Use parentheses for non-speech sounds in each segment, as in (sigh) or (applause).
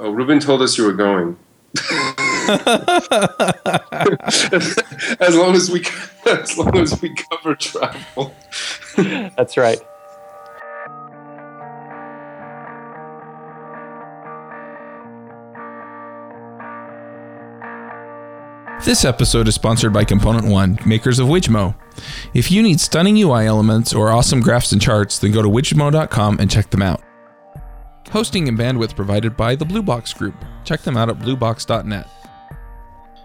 Oh, Ruben told us you were going. (laughs) (laughs) as long as we as long as we cover travel. That's right. This episode is sponsored by Component One, makers of Wijmo. If you need stunning UI elements or awesome graphs and charts, then go to wijmo.com and check them out. Hosting and bandwidth provided by the Blue Box Group. Check them out at bluebox.net.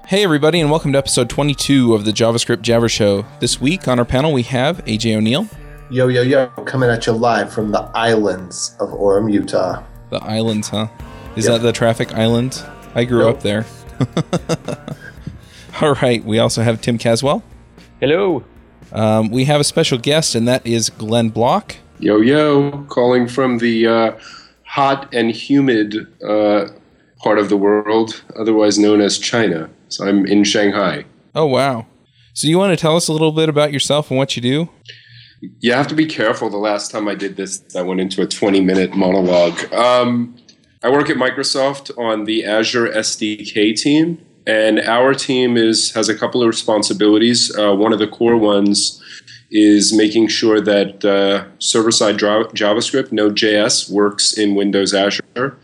Hey, everybody, and welcome to episode 22 of the JavaScript Jabber Show. This week on our panel, we have AJ O'Neill, Yo, yo, yo, coming at you live from the islands of Orem, Utah. the islands, huh? Is Yep. that the traffic island? I grew Nope. up there. (laughs) All right, we also have Tim Caswell. Hello. Um, we have a special guest, and that is Glenn Block. Yo yo, calling from the uh, hot and humid uh, part of the world, otherwise known as China. So I'm in Shanghai. Oh, wow. So, you want to tell us a little bit about yourself and what you do? You have to be careful. The last time I did this, I went into a 20 minute monologue. Um, I work at Microsoft on the Azure SDK team, and our team is has a couple of responsibilities. Uh, one of the core ones is making sure that uh, server side JavaScript, Node.js, works in Windows Azure.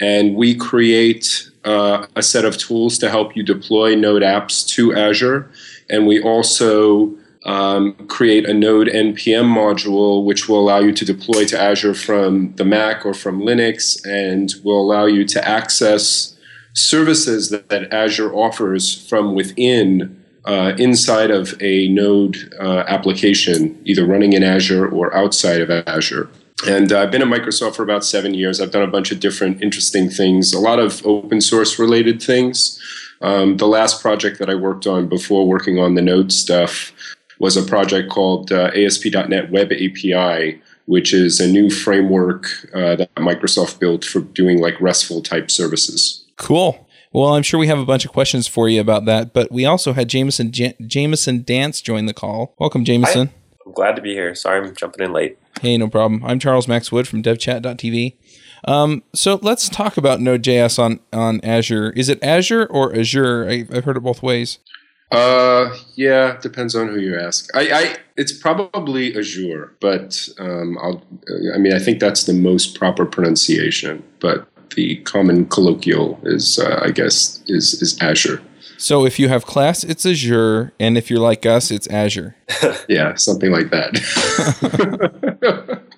And we create uh, a set of tools to help you deploy Node apps to Azure. And we also um, create a Node NPM module, which will allow you to deploy to Azure from the Mac or from Linux, and will allow you to access services that, that Azure offers from within uh, inside of a Node uh, application, either running in Azure or outside of Azure. And uh, I've been at Microsoft for about seven years. I've done a bunch of different interesting things, a lot of open source related things. Um, the last project that I worked on before working on the Node stuff was a project called uh, ASP.NET Web API, which is a new framework uh, that Microsoft built for doing like RESTful type services. Cool. Well, I'm sure we have a bunch of questions for you about that, but we also had Jameson J- Jameson Dance join the call. Welcome, Jameson. I'm glad to be here. Sorry I'm jumping in late. Hey, no problem. I'm Charles Max Wood from DevChat.tv. Um, so let's talk about Node.js on on Azure. Is it Azure or Azure? I, I've heard it both ways. Uh, yeah, depends on who you ask. I, I it's probably Azure, but um, I'll. I mean, I think that's the most proper pronunciation. But the common colloquial is, uh, I guess, is is Azure. So if you have class, it's Azure, and if you're like us, it's Azure. (laughs) Yeah, something like that. (laughs)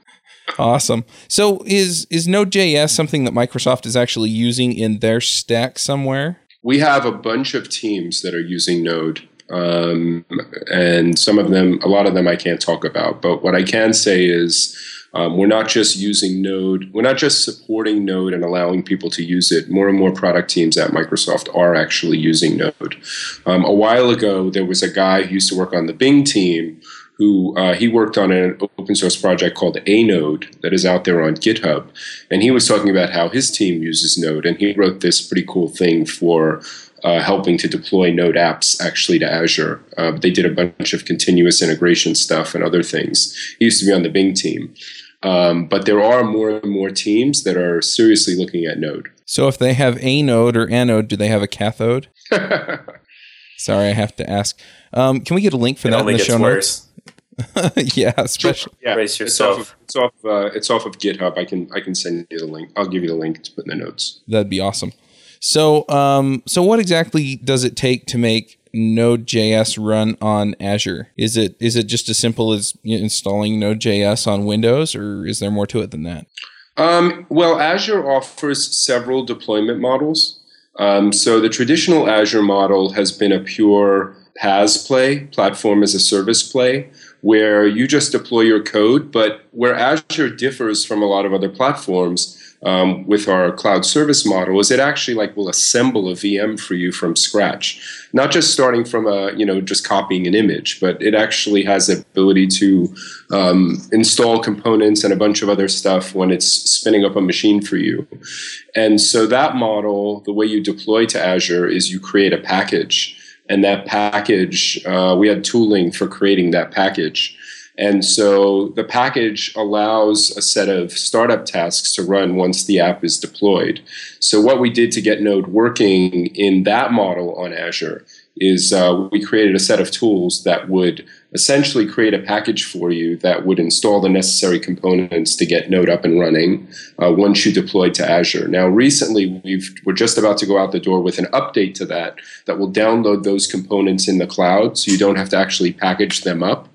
Awesome. So is is Node.js something that Microsoft is actually using in their stack somewhere? we have a bunch of teams that are using Node. Um, and some of them, a lot of them I can't talk about. But what I can say is um, we're not just using Node, we're not just supporting Node and allowing people to use it. More and more product teams at Microsoft are actually using Node. Um, a while ago, there was a guy who used to work on the Bing team who uh, he worked on an open source project called Anode that is out there on GitHub, and he was talking about how his team uses Node, and he wrote this pretty cool thing for uh, helping to deploy Node apps actually to Azure. Uh, they did a bunch of continuous integration stuff and other things. He used to be on the Bing team. Um, but there are more and more teams that are seriously looking at Node. (laughs) So if they have a node or anode, do they have a cathode? (laughs) Sorry, I have to ask. Um, can we get a link for It that in the show worse. notes? (laughs) yeah, especially. yeah, Brace it's off yourself. of, it's off. Uh, it's off of GitHub. I can I can send you the link. I'll give you the link to put in the notes. That'd be awesome. So, um, so what exactly does it take to make Node.js run on Azure? Is it is it just as simple as installing Node.js on Windows, or is there more to it than that? Um, well, Azure offers several deployment models. Um, so the traditional Azure model has been a pure PaaS play, platform as a service play, where you just deploy your code. But where Azure differs from a lot of other platforms um, with our cloud service model is it actually like will assemble a VM for you from scratch, not just starting from a you know just copying an image, but it actually has the ability to um, install components and a bunch of other stuff when it's spinning up a machine for you. And so that model, the way you deploy to Azure is you create a package, and that package, uh, we had tooling for creating that package. And so the package allows a set of startup tasks to run once the app is deployed. So what we did to get Node working in that model on Azure is uh, we created a set of tools that would essentially create a package for you that would install the necessary components to get Node up and running uh, once you deploy to Azure. Now, recently, we've, we're just about to go out the door with an update to that that will download those components in the cloud so you don't have to actually package them up.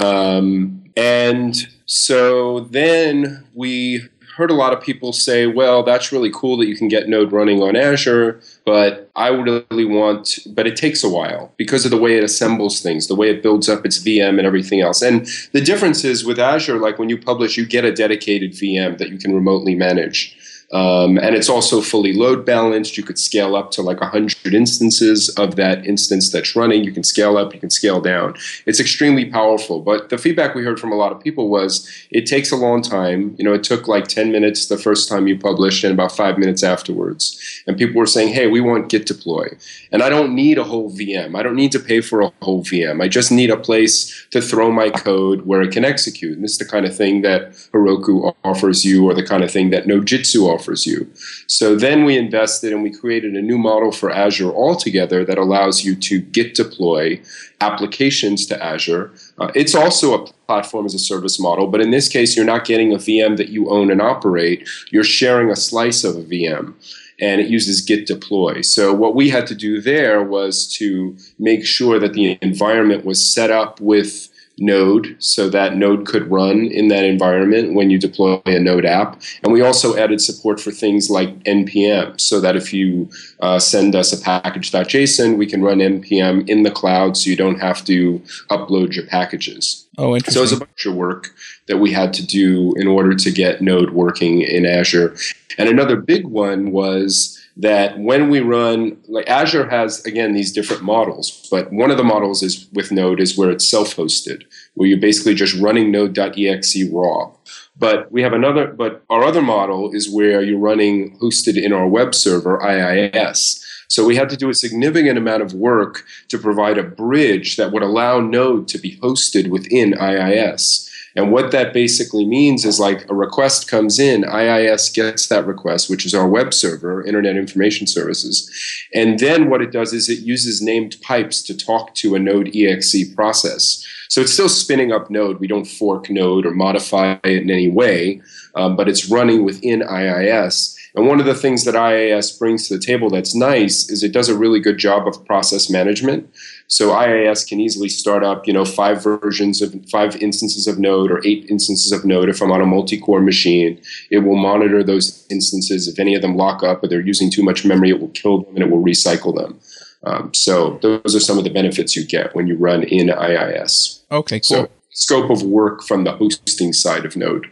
Um, and so then we heard a lot of people say, well, that's really cool that you can get Node running on Azure, but I really want, but it takes a while because of the way it assembles things, the way it builds up its VM and everything else. And the difference is with Azure, like when you publish, you get a dedicated VM that you can remotely manage. Um, and it's also fully load balanced. You could scale up to like 100 instances of that instance that's running. You can scale up, you can scale down. It's extremely powerful. But the feedback we heard from a lot of people was it takes a long time. You know, it took like 10 minutes the first time you published and about five minutes afterwards. And people were saying, hey, we want Git deploy. And I don't need a whole VM. I don't need to pay for a whole VM. I just need a place to throw my code where it can execute. And this is the kind of thing that Heroku offers you or the kind of thing that Nodejitsu offers offers you. So then we invested and we created a new model for Azure altogether that allows you to Git deploy applications to Azure. Uh, it's also a platform as a service model, but in this case, you're not getting a VM that you own and operate. You're sharing a slice of a VM and it uses git deploy. So what we had to do there was to make sure that the environment was set up with Node so that Node could run in that environment when you deploy a Node app. And we also added support for things like NPM so that if you uh, send us a package.json, we can run NPM in the cloud so you don't have to upload your packages. Oh, interesting. So it was a bunch of work that we had to do in order to get Node working in Azure. And another big one was that when we run, like Azure has again these different models, but one of the models is with Node is where it's self-hosted, where you're basically just running Node.exe raw. But we have another, but our other model is where you're running hosted in our web server, IIS. So we had to do a significant amount of work to provide a bridge that would allow Node to be hosted within IIS. And what that basically means is like a request comes in, IIS gets that request, which is our web server, Internet Information Services. And then what it does is it uses named pipes to talk to a Node exe process. So it's still spinning up Node. We don't fork Node or modify it in any way, um, but it's running within IIS. And one of the things that IIS brings to the table that's nice is it does a really good job of process management. So IIS can easily start up, you know, five versions of five instances of Node or eight instances of Node. If I'm on a multi-core machine, it will monitor those instances. If any of them lock up or they're using too much memory, it will kill them and it will recycle them. Um, so those are some of the benefits you get when you run in IIS. Okay, cool. So scope of work from the hosting side of Node.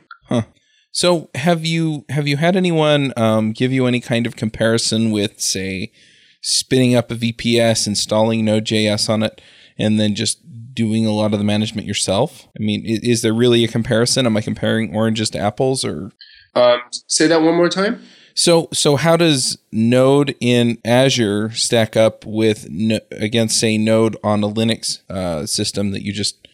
So have you have you had anyone um, give you any kind of comparison with, say, spinning up a VPS, installing Node.js on it, and then just doing a lot of the management yourself? I mean, is, is there really a comparison? Am I comparing oranges to apples, or um, say that one more time? So, so how does Node in Azure stack up with against say Node on a Linux uh, system that you just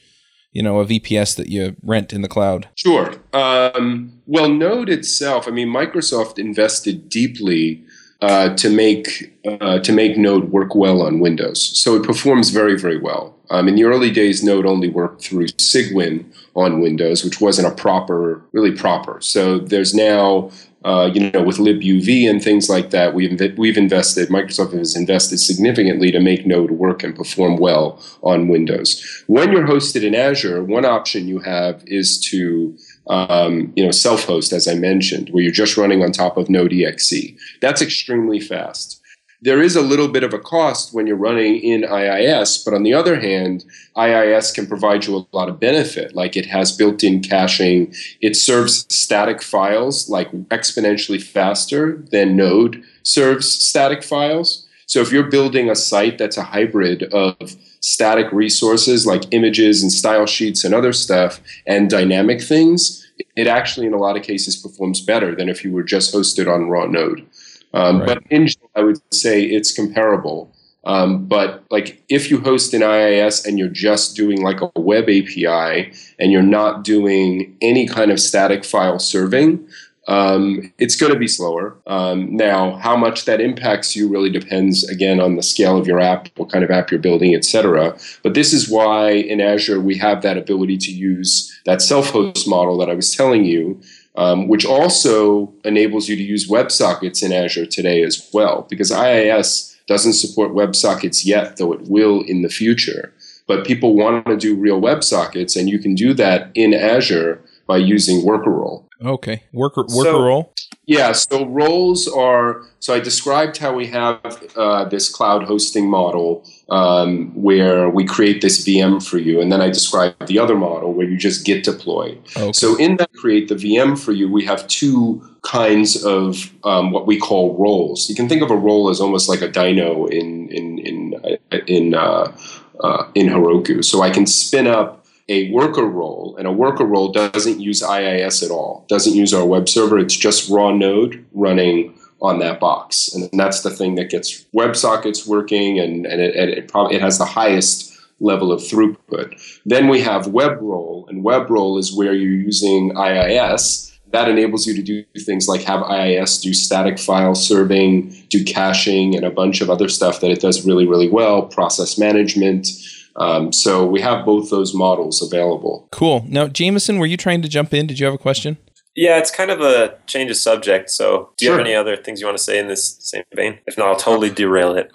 you know a VPS that you rent in the cloud? Sure. Um, well, Node itself, I mean, Microsoft invested deeply uh, to make uh, to make Node work well on Windows, so it performs very very well. Um, in the early days, Node only worked through Cygwin on Windows, which wasn't a proper, really proper. So there's now uh, you know, with libuv and things like that, we've we've invested. Microsoft has invested significantly to make Node work and perform well on Windows. When you're hosted in Azure, one option you have is to um, you know self-host, as I mentioned, where you're just running on top of Node exe. That's extremely fast there is a little bit of a cost when you're running in IIS, but on the other hand, IIS can provide you a lot of benefit. Like it has built in caching, it serves static files like exponentially faster than Node serves static files. So if you're building a site that's a hybrid of static resources like images and style sheets and other stuff and dynamic things, it actually in a lot of cases performs better than if you were just hosted on raw Node. Um, right. But in general, I would say it's comparable. Um, but like if you host an IIS and you're just doing like a web API and you're not doing any kind of static file serving, um, it's going to be slower. Um, now, how much that impacts you really depends again on the scale of your app, what kind of app you're building, etc. But this is why in Azure we have that ability to use that self-host model that I was telling you, um, which also enables you to use WebSockets in Azure today as well, because IIS doesn't support WebSockets yet, though it will in the future. But people want to do real WebSockets, and you can do that in Azure by using Worker Role. Okay, worker worker So- role. Yeah, so roles are. So I described how we have uh, this cloud hosting model um, where we create this VM for you, and then I described the other model where you just git deploy. Okay. So in that create the VM for you, we have two kinds of um, what we call roles. You can think of a role as almost like a dyno in in in in uh, uh, in Heroku. So I can spin up a worker role, and a worker role doesn't use IIS at all. Doesn't use our web server. It's just raw node running on that box, and that's the thing that gets WebSockets working, and and it, it probably it has the highest level of throughput. Then we have web role, and web role is where you're using IIS. That enables you to do things like have IIS do static file serving, do caching, and a bunch of other stuff that it does really, really well, process management. Um, so we have both those models available. Cool. Now, Jameson, were you trying to jump in? Did you have a question? Yeah, it's kind of a change of subject. So, do you Sure. have any other things you want to say in this same vein? If not, I'll totally derail it.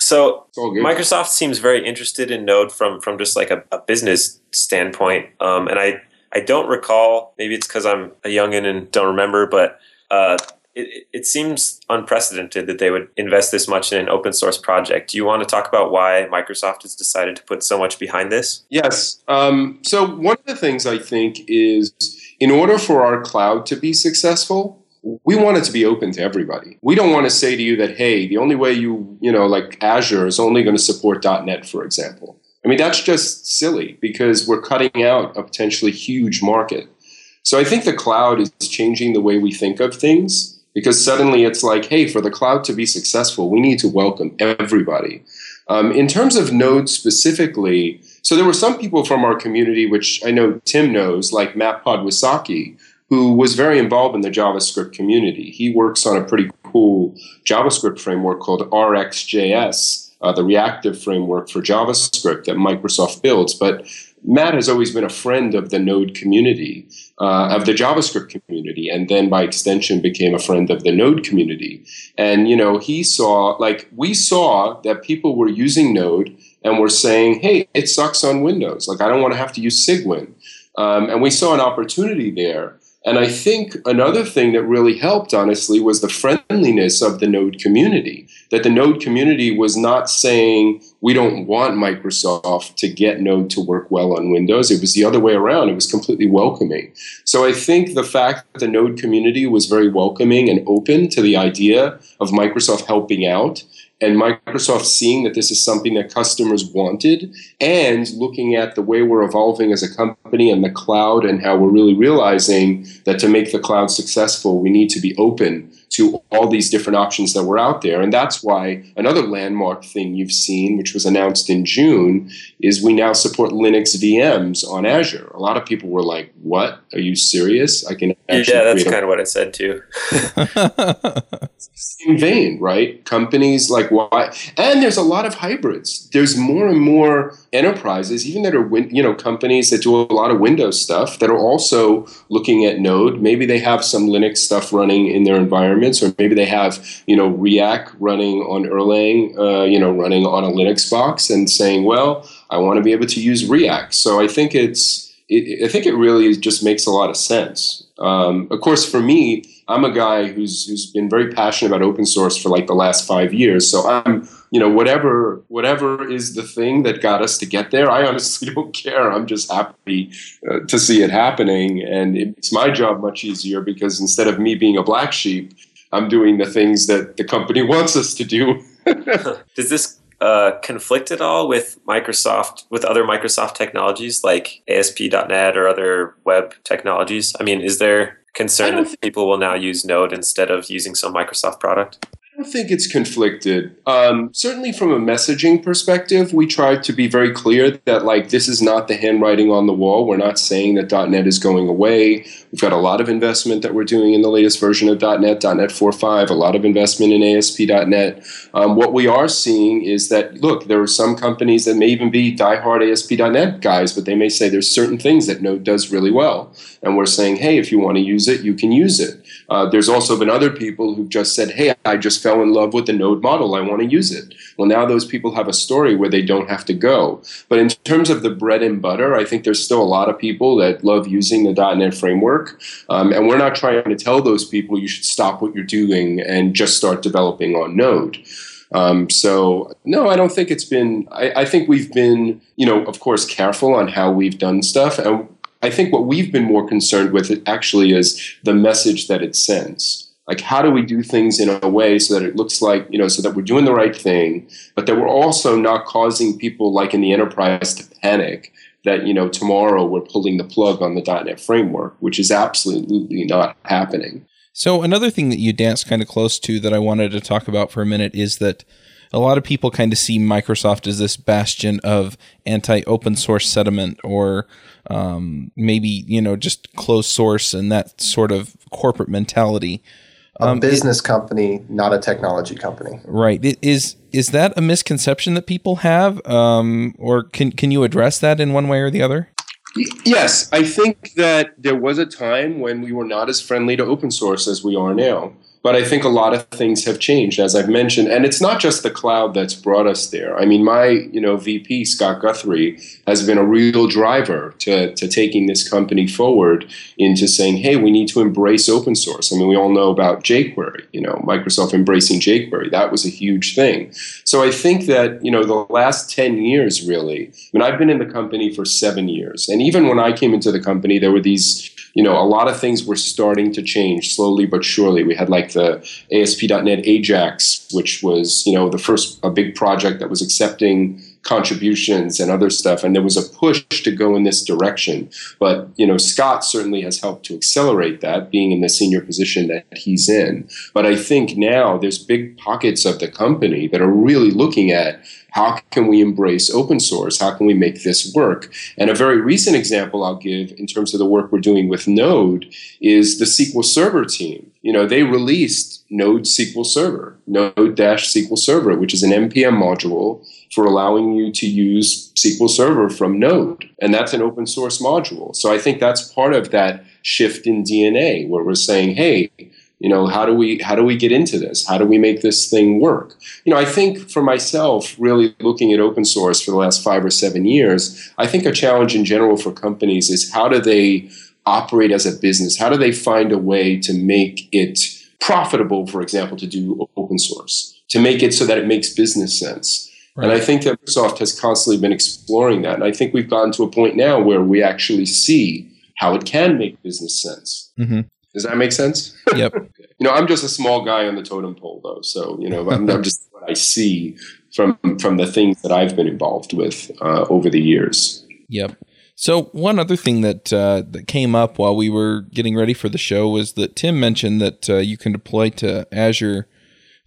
So, It's all good. Microsoft seems very interested in Node from from just like a, a business standpoint, um, and I I don't recall. Maybe it's because I'm a youngin and don't remember, but uh, it, it- seems unprecedented that they would invest this much in an open source project. Do you want to talk about why Microsoft has decided to put so much behind this? Yes. Um, so one of the things I think is in order for our cloud to be successful, we want it to be open to everybody. We don't want to say to you that, hey, the only way you, you know, like Azure is only going to support .NET, for example. I mean, that's just silly because we're cutting out a potentially huge market. So I think the cloud is changing the way we think of things because suddenly it's like, hey, for the cloud to be successful, we need to welcome everybody. Um, in terms of Node specifically, so there were some people from our community, which I know Tim knows, like Matt Podwysocki, who was very involved in the JavaScript community. He works on a pretty cool JavaScript framework called RxJS, uh, the reactive framework for JavaScript that Microsoft builds. But Matt has always been a friend of the Node community, uh, of the JavaScript community, and then by extension became a friend of the Node community. And you know, he saw like we saw that people were using Node and were saying, "Hey, it sucks on Windows. Like I don't want to have to use Cygwin." Um, and we saw an opportunity there. And I think another thing that really helped, honestly, was the friendliness of the Node community. That the Node community was not saying, we don't want Microsoft to get Node to work well on Windows. It was the other way around. It was completely welcoming. So I think the fact that the Node community was very welcoming and open to the idea of Microsoft helping out and Microsoft seeing that this is something that customers wanted and looking at the way we're evolving as a company and the cloud and how we're really realizing that to make the cloud successful, we need to be open to all these different options that were out there. And that's why another landmark thing you've seen, which was announced in June, is we now support Linux VMs on Azure. A lot of people were like, What? Are you serious? I can actually yeah, that's a kind of what I said too. (laughs) same vein, right? Companies like why, and there's a lot of hybrids. There's more and more enterprises, even that are win, you know companies that do a lot of Windows stuff that are also looking at Node. Maybe they have some Linux stuff running in their environments, or maybe they have you know Riak running on Erlang, uh, you know, running on a Linux box, and saying, well, I want to be able to use Riak. So I think it's. It, I think it really just makes a lot of sense. Um, of course, for me, I'm a guy who's who's been very passionate about open source for like the last five years. So I'm, you know, whatever whatever is the thing that got us to get there. I honestly (laughs) don't care. I'm just happy uh, to see it happening, and it makes my job much easier because instead of me being a black sheep, I'm doing the things that the company (laughs) wants us to do. (laughs) Does this uh, conflict at all with Microsoft, with other Microsoft technologies like ASP.NET or other web technologies? I mean, is there concern that people will now use Node instead of using some Microsoft product? I think it's conflicted. Um, certainly, from a messaging perspective, we try to be very clear that like this is not the handwriting on the wall. We're not saying that .NET is going away. We've got a lot of investment that we're doing in the latest version of .NET, .NET 4.5, a lot of investment in ASP.NET. Um, what we are seeing is that look, there are some companies that may even be diehard ASP.NET guys, but they may say there's certain things that Node does really well, and we're saying, hey, if you want to use it, you can use it. Uh, there's also been other people who've just said, hey, I just fell in love with the Node model. I want to use it. Well, now those people have a story where they don't have to go. But in terms of the bread and butter, I think there's still a lot of people that love using the .NET framework. Um, and we're not trying to tell those people you should stop what you're doing and just start developing on Node. Um, so no, I don't think it's been. I, I, think we've been, you know, of course, careful on how we've done stuff, and I think what we've been more concerned with actually is the message that it sends. Like, how do we do things in a way so that it looks like, you know, so that we're doing the right thing, but that we're also not causing people like in the enterprise to panic that, you know, tomorrow we're pulling the plug on the .NET framework, which is absolutely not happening. So, another thing that you dance kind of close to that I wanted to talk about for a minute is that a lot of people kind of see Microsoft as this bastion of anti open source sentiment or um, maybe, you know, just closed source and that sort of corporate mentality. A um, business it, company, not a technology company. Right. It is is that a misconception that people have, um, or can can you address that in one way or the other? Yes, I think that there was a time when we were not as friendly to open source as we are now. But I think a lot of things have changed, as I've mentioned, and it's not just the cloud that's brought us there. I mean, my you know VP Scott Guthrie has been a real driver to to taking this company forward into saying, hey, we need to embrace open source. I mean, we all know about jQuery, you know, Microsoft embracing jQuery. That was a huge thing. So I think that you know the last ten years, really. I mean, I've been in the company for seven years, and even when I came into the company, there were these you know, a lot of things were starting to change slowly but surely. We had like the ASP.NET Ajax, which was, you know, the first a big project that was accepting contributions and other stuff and there was a push to go in this direction but you know scott certainly has helped to accelerate that being in the senior position that he's in but i think now there's big pockets of the company that are really looking at how can we embrace open source? How can we make this work? And a very recent example I'll give in terms of the work we're doing with Node is the SQL Server team. You know, they released Node SQL Server, Node-SQL Server, which is an NPM module for allowing you to use SQL Server from Node. And that's an open source module. So I think that's part of that shift in DNA where we're saying, hey, you know how do we how do we get into this how do we make this thing work you know i think for myself really looking at open source for the last five or seven years i think a challenge in general for companies is how do they operate as a business how do they find a way to make it profitable for example to do open source to make it so that it makes business sense Right. And I think that Microsoft has constantly been exploring that. And I think we've gotten to a point now where we actually see how it can make business sense. Mm-hmm. Does that make sense? (laughs) Yep. you know, I'm just a small guy on the totem pole, though. So you know, I'm, I'm just what I see from from the things that I've been involved with uh, over the years. Yep. So one other thing that uh, that came up while we were getting ready for the show was that Tim mentioned that uh, you can deploy to Azure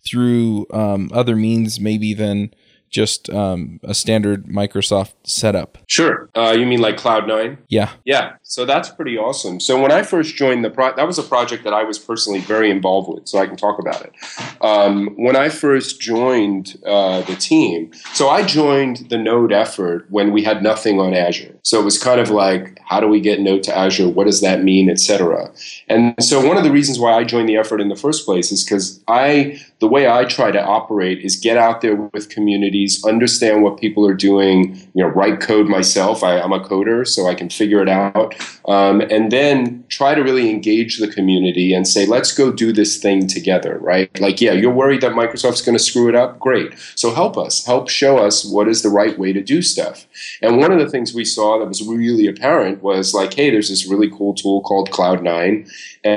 through um, other means, maybe than just um, a standard Microsoft setup. Sure. Uh, you mean like Cloud9? Yeah. Yeah. So that's pretty awesome. So when I first joined the project, that was a project that I was personally very involved with, so I can talk about it. Um, when I first joined uh, the team, so I joined the Node effort when we had nothing on Azure. So it was kind of like, how do we get Node to Azure? What does that mean, et cetera? And so one of the reasons why I joined the effort in the first place is because I the way I try to operate is get out there with communities, understand what people are doing, you know, write code myself. I, am a coder, so I can figure it out. Um, and then try to really engage the community and say, let's go do this thing together, right? Like, yeah, you're worried that Microsoft's going to screw it up? Great. So help us, help show us what is the right way to do stuff. And one of the things we saw that was really apparent was like, hey, there's this really cool tool called Cloud9,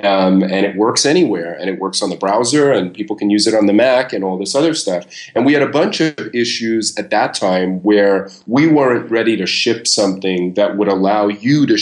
um, and it works anywhere, and it works on the browser, and people can use it on the Mac and all this other stuff. And we had a bunch of issues at that time where we weren't ready to ship something that would allow you to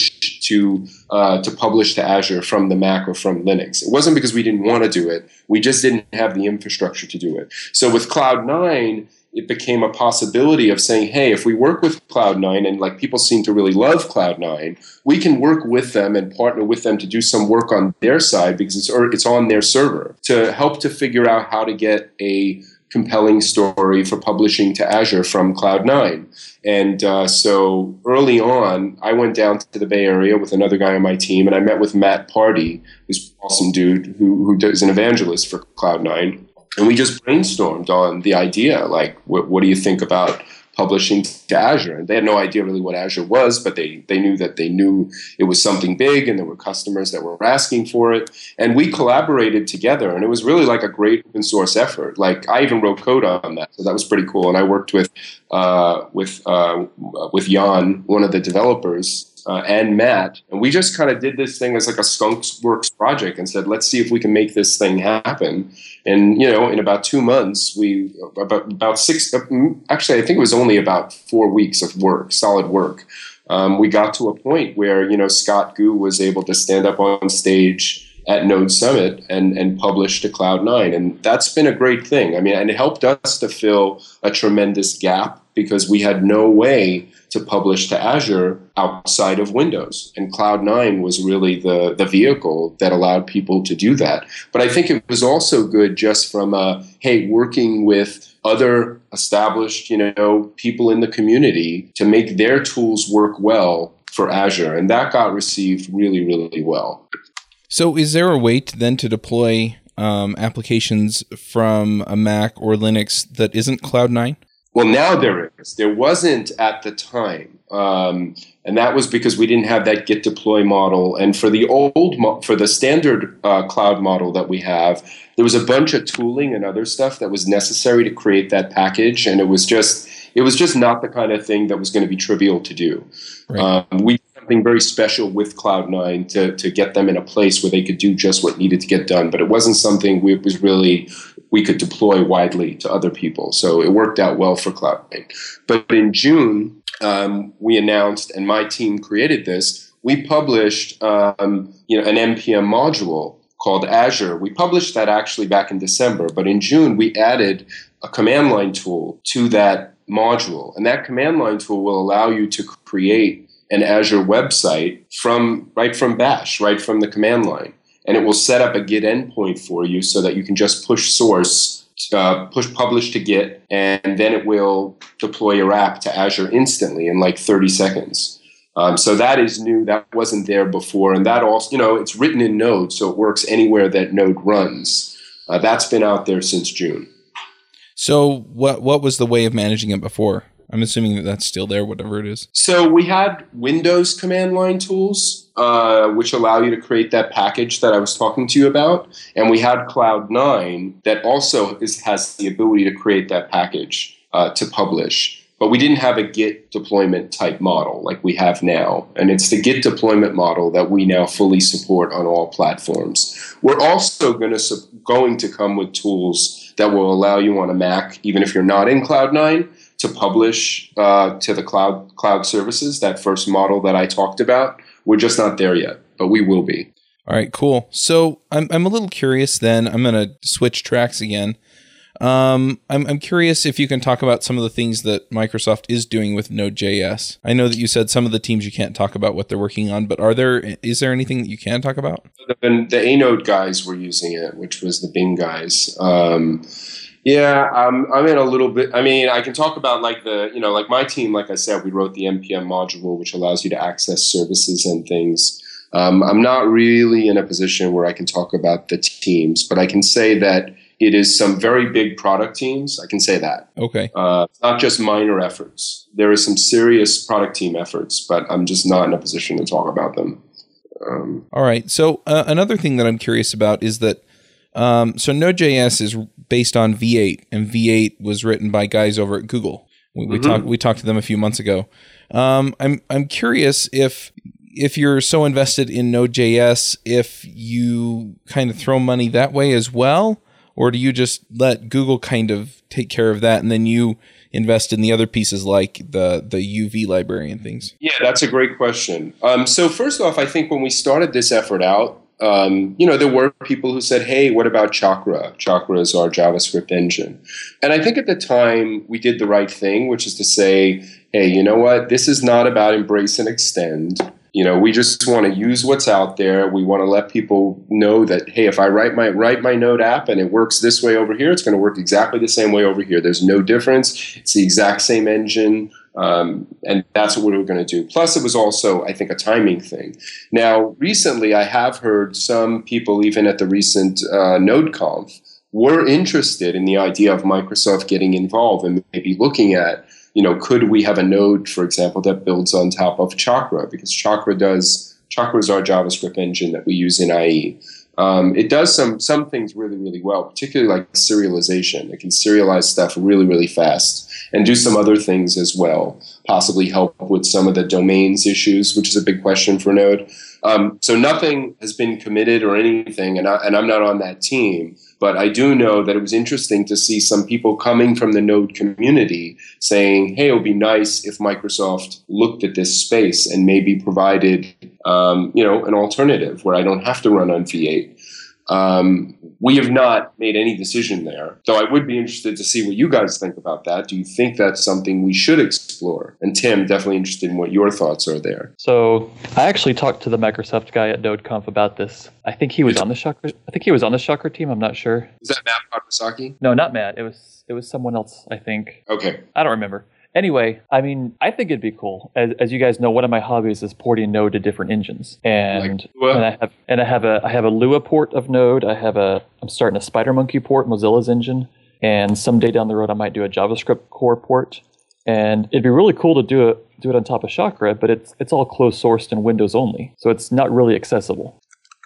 to uh, to publish to Azure from the Mac or from Linux. It wasn't because we didn't want to do it; we just didn't have the infrastructure to do it. So with Cloud9, it became a possibility of saying, hey, if we work with Cloud9 and like people seem to really love Cloud9, we can work with them and partner with them to do some work on their side because it's, or it's on their server to help to figure out how to get a compelling story for publishing to Azure from Cloud9. And uh, so early on, I went down to the Bay Area with another guy on my team, and I met with Matt Pardee, who's an awesome dude who, who does an evangelist for Cloud9 and we just brainstormed on the idea like what, what do you think about publishing to azure. And they had no idea really what azure was but they, they knew that they knew it was something big and there were customers that were asking for it. And we collaborated together and it was really like a great open source effort. Like i even wrote code on that so that was pretty cool. And i worked with uh, with uh, with jan one of the developers uh, and Matt, and we just kind of did this thing as like a skunk works project and said, let's see if we can make this thing happen. And you know, in about two months, we about about six. Uh, actually, I think it was only about four weeks of work, solid work. Um, we got to a point where you know Scott Gu was able to stand up on stage at Node Summit and, and publish to Cloud9. And that's been a great thing. I mean, and it helped us to fill a tremendous gap because we had no way to publish to Azure outside of Windows. And Cloud9 was really the, the vehicle that allowed people to do that. But I think it was also good just from, a, hey, working with other established, you know, people in the community to make their tools work well for Azure. And that got received really, really well. So is there a way to then to deploy um, applications from a Mac or Linux that isn't Cloud9? Well, now there is. There wasn't at the time, um, and that was because we didn't have that Git deploy model. And for the old, mo- for the standard uh, cloud model that we have, there was a bunch of tooling and other stuff that was necessary to create that package, and it was just, it was just not the kind of thing that was going to be trivial to do. Right. Um, we something very special with Cloud9 to, to get them in a place where they could do just what needed to get done. But it wasn't something we was really we could deploy widely to other people. So it worked out well for Cloud9. But in June, um, we announced, and my team created this. We published, um, you know, an npm module called Azure. We published that actually back in December, but in June we added a command line tool to that module, and that command line tool will allow you to create an Azure website from right from Bash, right from the command line and it will set up a Git endpoint for you so that you can just push source, uh, push publish to Git, and then it will deploy your app to Azure instantly in like 30 seconds. Um, so that is new. That wasn't there before, and that also, you know, it's written in Node, so it works anywhere that Node runs. Uh, that's been out there since June. So what what was the way of managing it before? I'm assuming that that's still there, whatever it is. So we had Windows command line tools, uh, which allow you to create that package that I was talking to you about, and we had Cloud9 that also is, has the ability to create that package uh, to publish. But we didn't have a Git deployment type model like we have now. And it's the Git deployment model that we now fully support on all platforms. We're also going to, going to come with tools that will allow you on a Mac, even if you're not in Cloud9, to publish uh, to the cloud cloud services. That first model that I talked about, we're just not there yet, but we will be. All right, cool. So I'm I'm a little curious. Then I'm going to switch tracks again. Um, I'm I'm curious if you can talk about some of the things that Microsoft is doing with Node.js. I know that you said some of the teams you can't talk about what they're working on, but are there is there anything that you can talk about? The, the Anode guys were using it, which was the Bing guys. Um, yeah, um, I'm in a little bit. I mean, I can talk about like the, you know, like my team, like I said, we wrote the NPM module, which allows you to access services and things. Um, I'm not really in a position where I can talk about the teams, but I can say that it is some very big product teams. I can say that. Okay. Uh, not just minor efforts. There is some serious product team efforts, but I'm just not in a position to talk about them. Um, All right. So uh, another thing that I'm curious about is that um, so Node.js is based on V8, and V8 was written by guys over at Google. We, we mm-hmm. talked we talked to them a few months ago. Um, I'm I'm curious if if you're so invested in Node.js, if you kind of throw money that way as well, or do you just let Google kind of take care of that and then you invest in the other pieces like the the UV library and things? Yeah, that's a great question. Um, so first off, I think when we started this effort out, um, you know, there were people who said, "Hey, what about Chakra? Chakra is our JavaScript engine." And I think at the time we did the right thing, which is to say, "Hey, you know what? This is not about embrace and extend." You know, we just want to use what's out there. We want to let people know that, hey, if I write my write my Node app and it works this way over here, it's going to work exactly the same way over here. There's no difference. It's the exact same engine. Um, and that's what we were going to do. Plus, it was also, I think, a timing thing. Now, recently, I have heard some people, even at the recent uh, NodeConf, were interested in the idea of Microsoft getting involved and maybe looking at you know, could we have a node, for example, that builds on top of Chakra? Because Chakra does Chakra is our JavaScript engine that we use in IE. Um, it does some some things really really well, particularly like serialization. It can serialize stuff really really fast and do some other things as well. Possibly help with some of the domains issues, which is a big question for Node. Um, so nothing has been committed or anything, and, I, and I'm not on that team. But I do know that it was interesting to see some people coming from the Node community saying, "Hey, it would be nice if Microsoft looked at this space and maybe provided, um, you know, an alternative where I don't have to run on V8." Um, we have not made any decision there, though I would be interested to see what you guys think about that. Do you think that's something we should explore? And Tim, definitely interested in what your thoughts are there. So I actually talked to the Microsoft guy at NodeConf about this. I think he was on the Chakra. I think he was on the Chakra team. I'm not sure. Is that Matt Podwysocki? No, not Matt. It was it was someone else. I think. Okay. I don't remember. Anyway, I mean, I think it'd be cool. As, as you guys know, one of my hobbies is porting Node to different engines, and Like and I have and I have a I have a Lua port of Node. I have a I'm starting a SpiderMonkey port, Mozilla's engine, and someday down the road I might do a JavaScript core port. And it'd be really cool to do it do it on top of Chakra, but it's it's all closed sourced and Windows only, so it's not really accessible.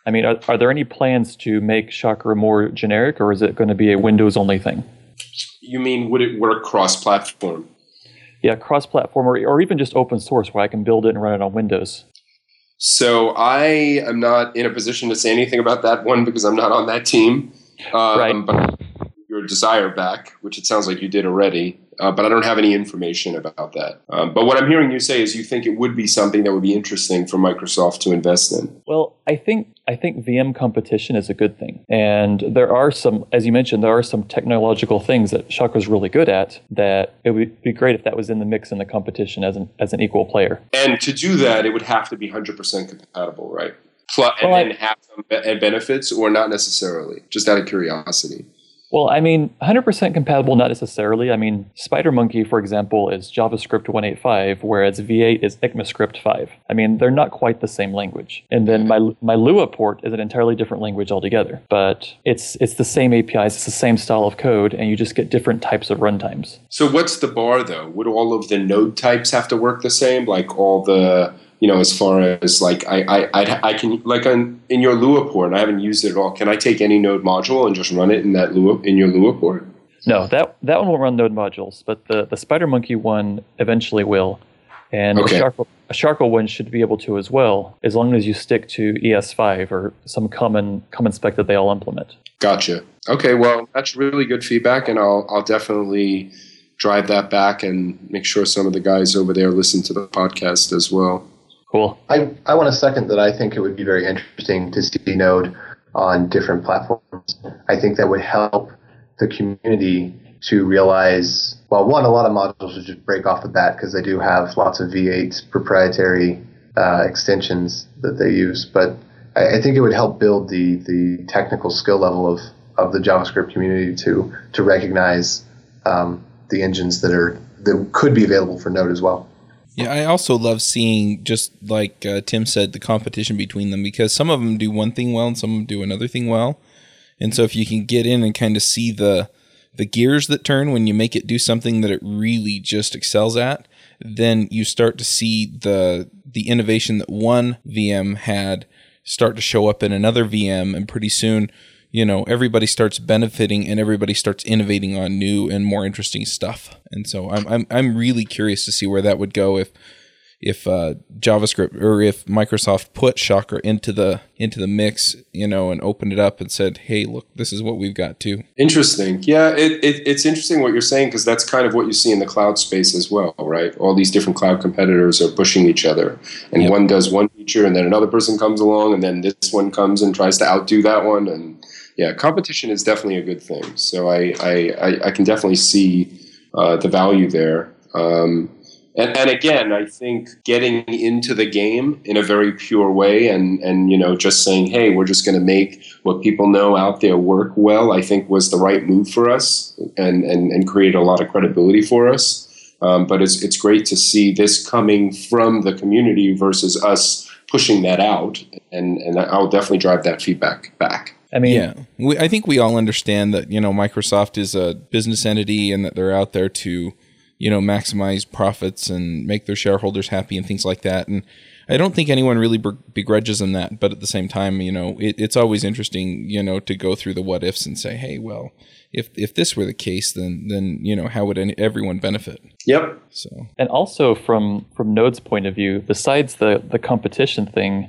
I mean, are, are there any plans to make Chakra more generic, or is it going to be a Windows only thing? You mean would it work cross-platform? Yeah, cross-platform, or, or even just open source, where I can build it and run it on Windows. So I am not in a position to say anything about that one because I'm not on that team. Um, Right. But your desire back, which it sounds like you did already, uh, but I don't have any information about that. Um, but what I'm hearing you say is you think it would be something that would be interesting for Microsoft to invest in. Well, I think I think VM competition is a good thing, and there are some, as you mentioned, there are some technological things that Chakra's really good at. That it would be great if that was in the mix in the competition as an as an equal player. And to do that, it would have to be 100% compatible, right? Plus, Well, and, and have some and benefits, or not necessarily, just out of curiosity. Well, I mean, 100% compatible, not necessarily. I mean, SpiderMonkey, for example, is JavaScript 185, whereas V8 is ECMAScript 5. I mean, they're not quite the same language. And then my mm-hmm. my Lua port is an entirely different language altogether. But it's it's the same APIs, it's the same style of code, and you just get different types of runtimes. So what's the bar though? Would all of the node types have to work the same? Like all the you know, as far as like I I I, I can like on in your Lua port, I haven't used it at all. Can I take any node module and just run it in that Lua in your Lua port? No, that that one won't run node modules, but the the SpiderMonkey one eventually will, and Okay. the Chakra, a Chakra one should be able to as well, as long as you stick to ES5 or some common common spec that they all implement. Gotcha. Okay, well that's really good feedback, and I'll I'll definitely drive that back and make sure some of the guys over there listen to the podcast as well. Cool. I, I want to second that I think it would be very interesting to see Node on different platforms. I think that would help the community to realize, well, one, a lot of modules would just break off the bat because they do have lots of V8 proprietary uh, extensions that they use. But I, I think it would help build the, the technical skill level of, of the JavaScript community to, to recognize um, the engines that are that could be available for Node as well. Yeah, I also love seeing just like uh, Tim said, the competition between them because some of them do one thing well and some of them do another thing well. And so if you can get in and kind of see the the gears that turn when you make it do something that it really just excels at, then you start to see the the innovation that one VM had start to show up in another VM and pretty soon you know everybody starts benefiting and everybody starts innovating on new and more interesting stuff and so i'm i'm, I'm really curious to see where that would go if if uh, JavaScript or if Microsoft put Chakra into the into the mix, you know, and opened it up and said, "Hey, look, this is what we've got too." Interesting. Yeah, it, it, it's interesting what you're saying because that's kind of what you see in the cloud space as well, right? All these different cloud competitors are pushing each other, and yep. one does one feature, and then another person comes along, and then this one comes and tries to outdo that one, and yeah, competition is definitely a good thing. So I I, I, can definitely see uh, the value there. Um, and, and again, I think getting into the game in a very pure way and, and you know, just saying, hey, we're just going to make what people know out there work well, I think was the right move for us and, and, and create a lot of credibility for us. Um, but it's, it's great to see this coming from the community versus us pushing that out. And, and I'll definitely drive that feedback back. I mean, yeah, we, I think we all understand that, you know, Microsoft is a business entity and that they're out there to you know, maximize profits and make their shareholders happy and things like that. And I don't think anyone really begrudges them that, but at the same time, you know, it, it's always interesting, you know, to go through the what ifs and say, hey, well, if if this were the case, then then you know, how would any, everyone benefit? Yep. So, and also from from Node's point of view, besides the the competition thing,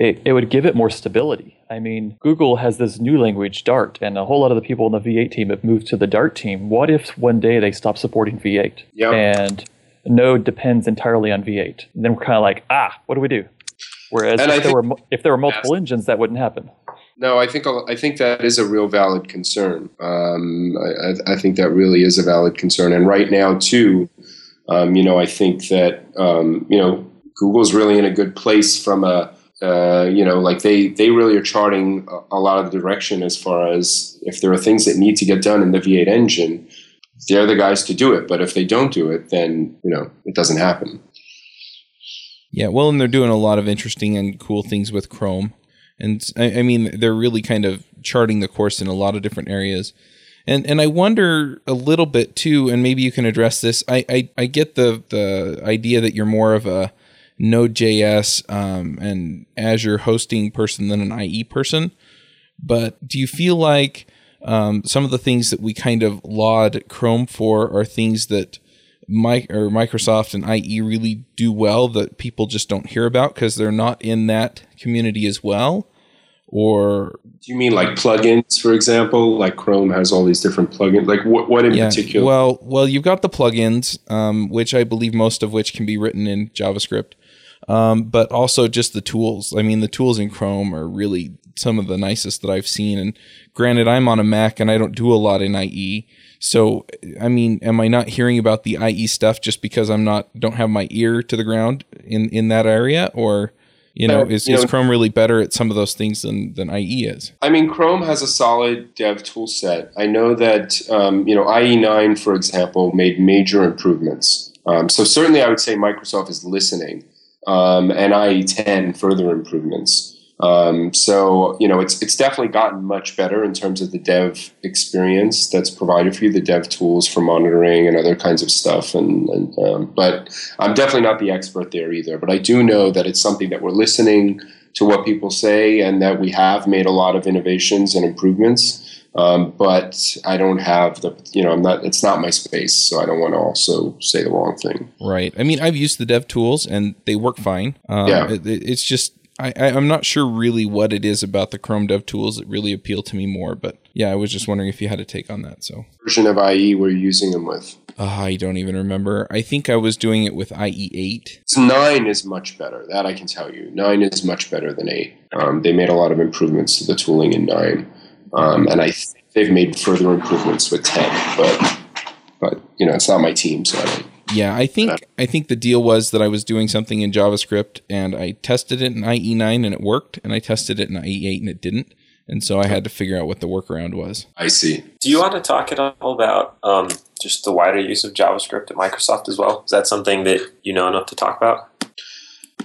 it, it would give it more stability. I mean, Google has this new language, Dart, and a whole lot of the people in the V8 team have moved to the Dart team. What if one day they stop supporting V8 yep. and Node depends entirely on V8? And then we're kind of like, ah, what do we do? Whereas if there, were, if there were multiple engines, that wouldn't happen. No, I think I think that is a real valid concern. Um, I, I, think that really is a valid concern, and right now too, um, you know, I think that um, you know Google's really in a good place from a uh, you know, like they they really are charting a, a, lot of the direction as far as if there are things that need to get done in the V8 engine, they're the guys to do it. But if they don't do it, then you know it doesn't happen. Yeah, well, and they're doing a lot of interesting and cool things with Chrome, and I, I mean they're really kind of charting the course in a lot of different areas. And and I wonder a little bit too, and maybe you can address this. I, I, I get the the idea that you're more of a Node.js um, and Azure hosting person than an IE person. But do you feel like um, some of the things that we kind of laud Chrome for are things that My, or Microsoft and IE really do well that people just don't hear about because they're not in that community as well? Or do you mean like plugins, for example? Like Chrome has all these different plugins. Like what, what in yeah, particular? Well, well, you've got the plugins, um, which I believe most of which can be written in JavaScript um, but also just the tools. I mean, the tools in Chrome are really some of the nicest that I've seen. And granted, I'm on a Mac and I don't do a lot in IE. So, I mean, am I not hearing about the IE stuff just because I'm not don't have my ear to the ground in in that area, or you know, is, you know, Chrome really better at some of those things than than IE is? I mean, Chrome has a solid dev tool set. I know that um, you know IE9, for example, made major improvements. Um, so certainly, I would say Microsoft is listening um, and IE10 further improvements. Um, so you know it's it's definitely gotten much better in terms of the dev experience that's provided for you, the dev tools for monitoring and other kinds of stuff. And, and um, but I'm definitely not the expert there either. But I do know that it's something that we're listening to what people say, and that we have made a lot of innovations and improvements. Um, but I don't have the, you know, I'm not, it's not my space, so I don't want to also say the wrong thing. Right. I mean, I've used the dev tools and they work fine. Um, yeah. It, it's just, I, I'm not sure really what it is about the Chrome dev tools that really appeal to me more, but yeah, I was just wondering if you had a take on that. So, version of IE were you using them with? Uh, I don't even remember. I think I was doing it with IE8. So nine is much better. That I can tell you. Nine is much better than eight. Um, they made a lot of improvements to the tooling in nine. Um, and I think they've made further improvements with 10, but but you know, it's not my team, so I don't. Yeah, I think I think the deal was that I was doing something in JavaScript and I tested it in IE9 and it worked, and I tested it in IE8 and it didn't, and so I had to figure out what the workaround was. I see. Do you want to talk at all about um, just the wider use of JavaScript at Microsoft as well? Is that something that you know enough to talk about?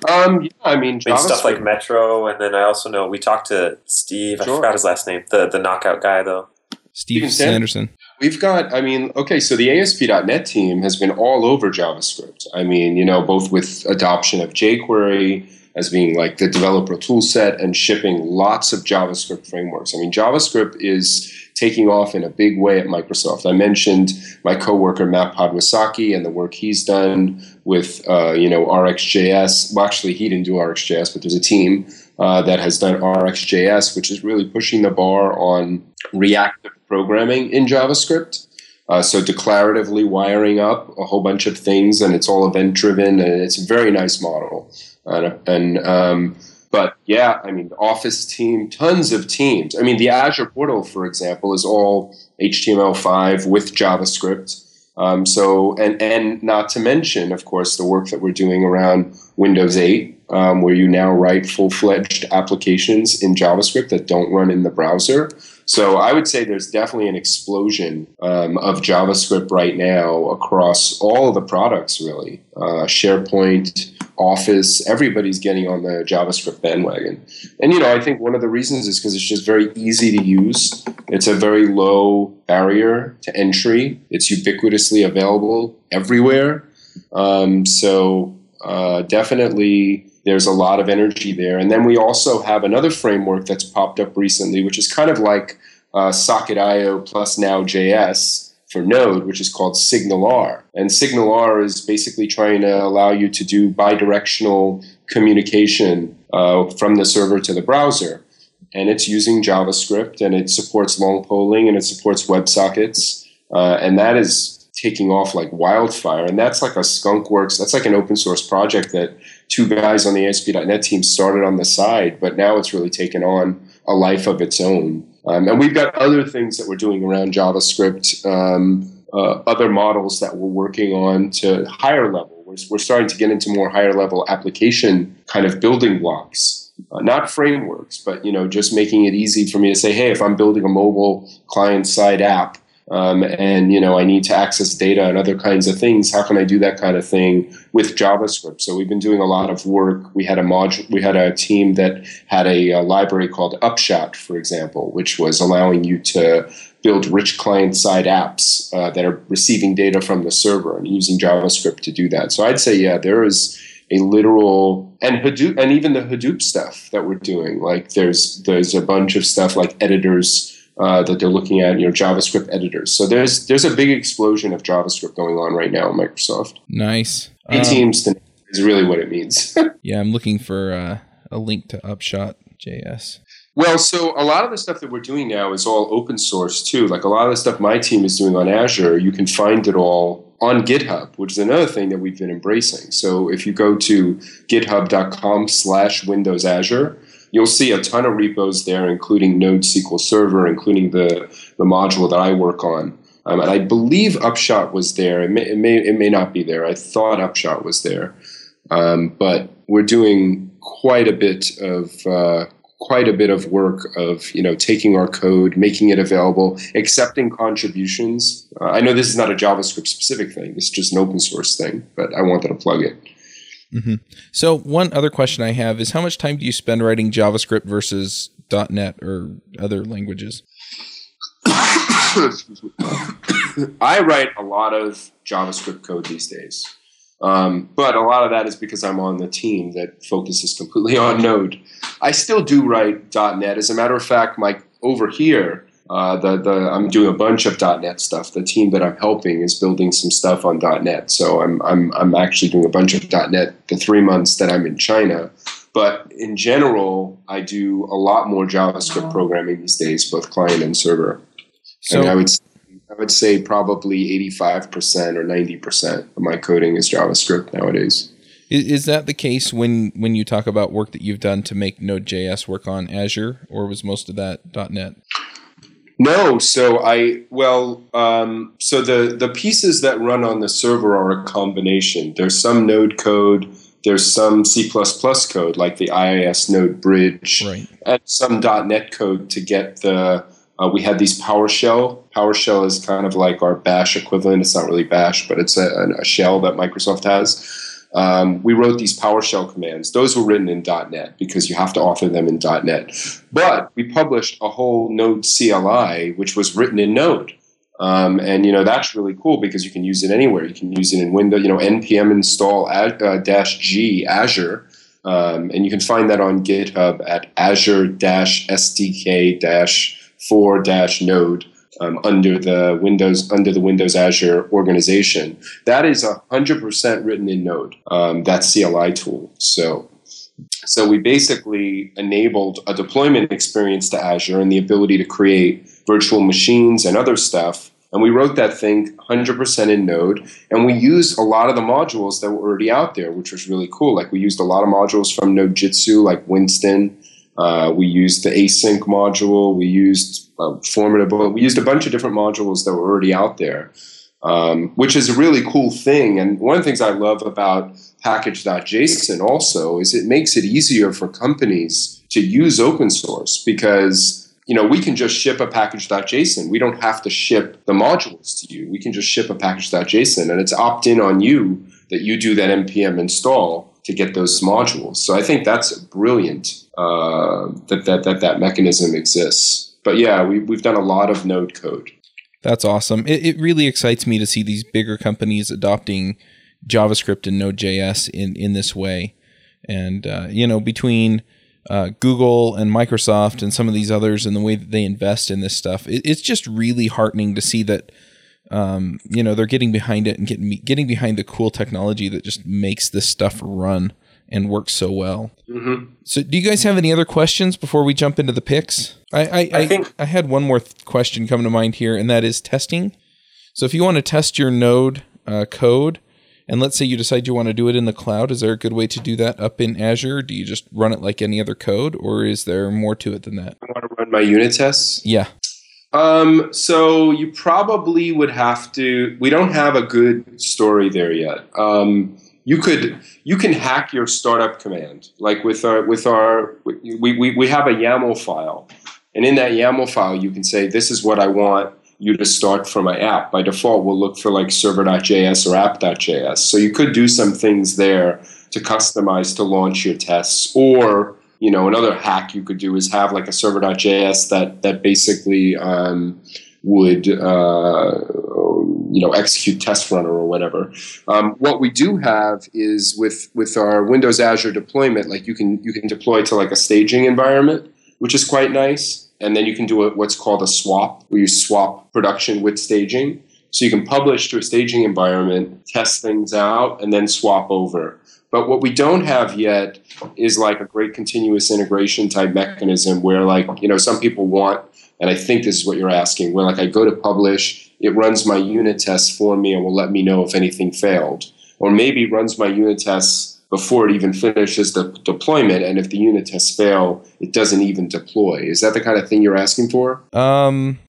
Um, yeah, I mean, I mean stuff like Metro, and then I also know we talked to Steve. Sure. I forgot his last name. The the knockout guy though. Steve Sanderson. We've got, I mean, okay, so the ASP.NET team has been all over JavaScript. I mean, you know, both with adoption of jQuery as being like the developer tool set and shipping lots of JavaScript frameworks. I mean, JavaScript is taking off in a big way at Microsoft. I mentioned my coworker Matt Podwysocki and the work he's done with uh, you know RxJS. Well, actually, he didn't do RxJS, but there's a team uh, that has done RxJS, which is really pushing the bar on reactive programming in JavaScript. Uh, so declaratively wiring up a whole bunch of things, and it's all event driven, and it's a very nice model. Uh, and um, but yeah, I mean, the Office team, tons of teams. I mean, the Azure portal, for example, is all HTML5 with JavaScript. Um, so, and and not to mention, of course, the work that we're doing around Windows 8, um, where you now write full fledged applications in JavaScript that don't run in the browser. So I would say there's definitely an explosion um, of JavaScript right now across all the products, really. Uh, SharePoint, Office, everybody's getting on the JavaScript bandwagon. And, you know, I think one of the reasons is because it's just very easy to use. It's a very low barrier to entry. It's ubiquitously available everywhere. Um, so uh, definitely there's a lot of energy there. And then we also have another framework that's popped up recently, which is kind of like uh, Socket.io plus Node.js for Node, which is called SignalR. And SignalR is basically trying to allow you to do bidirectional communication uh, from the server to the browser. And it's using JavaScript and it supports long polling and it supports WebSockets. Uh, and that is taking off like wildfire. And that's like a skunkworks, that's like an open source project that two guys on the ASP.NET team started on the side, but now it's really taken on a life of its own. Um, and we've got other things that we're doing around JavaScript, um, uh, other models that we're working on to higher level. We're, we're starting to get into more higher level application kind of building blocks. Uh, not frameworks, but you know, just making it easy for me to say, hey, if I'm building a mobile client side app, um, and you know I need to access data and other kinds of things. How can I do that kind of thing with JavaScript? So we've been doing a lot of work. We had a module, we had a team that had a, a library called Upshot, for example, which was allowing you to build rich client-side apps uh, that are receiving data from the server and using JavaScript to do that. So I'd say, yeah, there is a literal and Hadoop and even the Hadoop stuff that we're doing. Like there's there's a bunch of stuff like editors uh, that they're looking at, you know, JavaScript editors. So there's there's a big explosion of JavaScript going on right now in Microsoft. Nice. Um, teams is really what it means. (laughs) yeah, I'm looking for uh, a link to Upshot JS. Well, so a lot of the stuff that we're doing now is all open source too. Like a lot of the stuff my team is doing on Azure, you can find it all on GitHub, which is another thing that we've been embracing. So if you go to github.com slash Windows Azure, you'll see a ton of repos there, including Node SQL Server, including the, the module that I work on. Um, and I believe Upshot was there. It may, it may, it may not be there. I thought Upshot was there. Um, but we're doing quite a bit of uh, quite a bit of work of you know taking our code, making it available, accepting contributions. Uh, I know this is not a JavaScript specific thing. Is just an open source thing, but I wanted to plug it. Mm-hmm. So one other question I have is how much time do you spend writing JavaScript versus .NET or other languages? I write a lot of JavaScript code these days. Um, but a lot of that is because I'm on the team that focuses completely (laughs) on Node. I still do write .NET. As a matter of fact, my over here, uh, the, the, I'm doing a bunch of .NET stuff. The team that I'm helping is building some stuff on .NET. So I'm, I'm, I'm actually doing a bunch of .NET the three months that I'm in China. But in general, I do a lot more JavaScript programming these days, both client and server. So and I would I would say probably 85% or 90% of my coding is JavaScript nowadays. Is, is that the case when when you talk about work that you've done to make Node.js work on Azure, or was most of that .NET? No, so I well, um, so the the pieces that run on the server are a combination. There's some Node code, there's some C++ code like the IIS Node Bridge, right. and some .NET code to get the. Uh, we had these PowerShell. PowerShell is kind of like our Bash equivalent. It's not really Bash, but it's a, a shell that Microsoft has um, we wrote these PowerShell commands. Those were written in .NET because you have to author them in .NET. But we published a whole Node CLI, which was written in Node. Um, and you know that's really cool because you can use it anywhere. You can use it in Windows. You know npm install uh, dash g Azure, um, and you can find that on GitHub at Azure SDK for dash node um, under the Windows under the Windows Azure organization. That is hundred percent written in Node. Um, that CLI tool. So. So we basically enabled a deployment experience to Azure and the ability to create virtual machines and other stuff and we wrote that thing 100% in Node. And we used a lot of the modules that were already out there, which was really cool. Like we used a lot of modules from Nodejitsu, like Winston. Uh, we used the async module. We used uh, Formidable. We used a bunch of different modules that were already out there, um, which is a really cool thing. And one of the things I love about package.json also is it makes it easier for companies to use open source because you know, we can just ship a package.json. We don't have to ship the modules to you. We can just ship a package.json and it's opt in on you that you do that npm install to get those modules. So I think that's brilliant uh, that, that, that that mechanism exists. But yeah, we, we've done a lot of node code. That's awesome. It, it really excites me to see these bigger companies adopting JavaScript and Node.js in, in this way. And, uh, you know, between uh, Google and Microsoft and some of these others and the way that they invest in this stuff. It, it's just really heartening to see that um, you know they're getting behind it and getting getting behind the cool technology that just makes this stuff run and work so well. Mm-hmm. So, do you guys have any other questions before we jump into the picks? I I, I, I think I had one more th- question come to mind here, and that is testing. So, if you want to test your Node uh, code, and let's say you decide you want to do it in the cloud, is there a good way to do that up in Azure? Do you just run it like any other code, or is there more to it than that? I want to run my unit tests. Yeah. Um, so you probably would have to. We don't have a good story there yet. Um, you could you can hack your startup command like with our with our we, we, we have a YAML file, and in that YAML file you can say this is what I want you to start from my app. By default, we'll look for like server.js or app.js. So you could do some things there to customize to launch your tests. Or, you know, another hack you could do is have like a server.js that that basically um, would uh, you know execute test runner or whatever. Um, what we do have is with with our Windows Azure deployment, like you can you can deploy to like a staging environment, which is quite nice and then you can do a, what's called a swap, where you swap production with staging. So you can publish to a staging environment, test things out, and then swap over. But what we don't have yet is like a great continuous integration type mechanism where, like, you know, some people want, and I think this is what you're asking, where like I go to publish, it runs my unit tests for me and will let me know if anything failed. Or maybe runs my unit tests before it even finishes the deployment. And if the unit tests fail, it doesn't even deploy. Is that the kind of thing you're asking for? Um,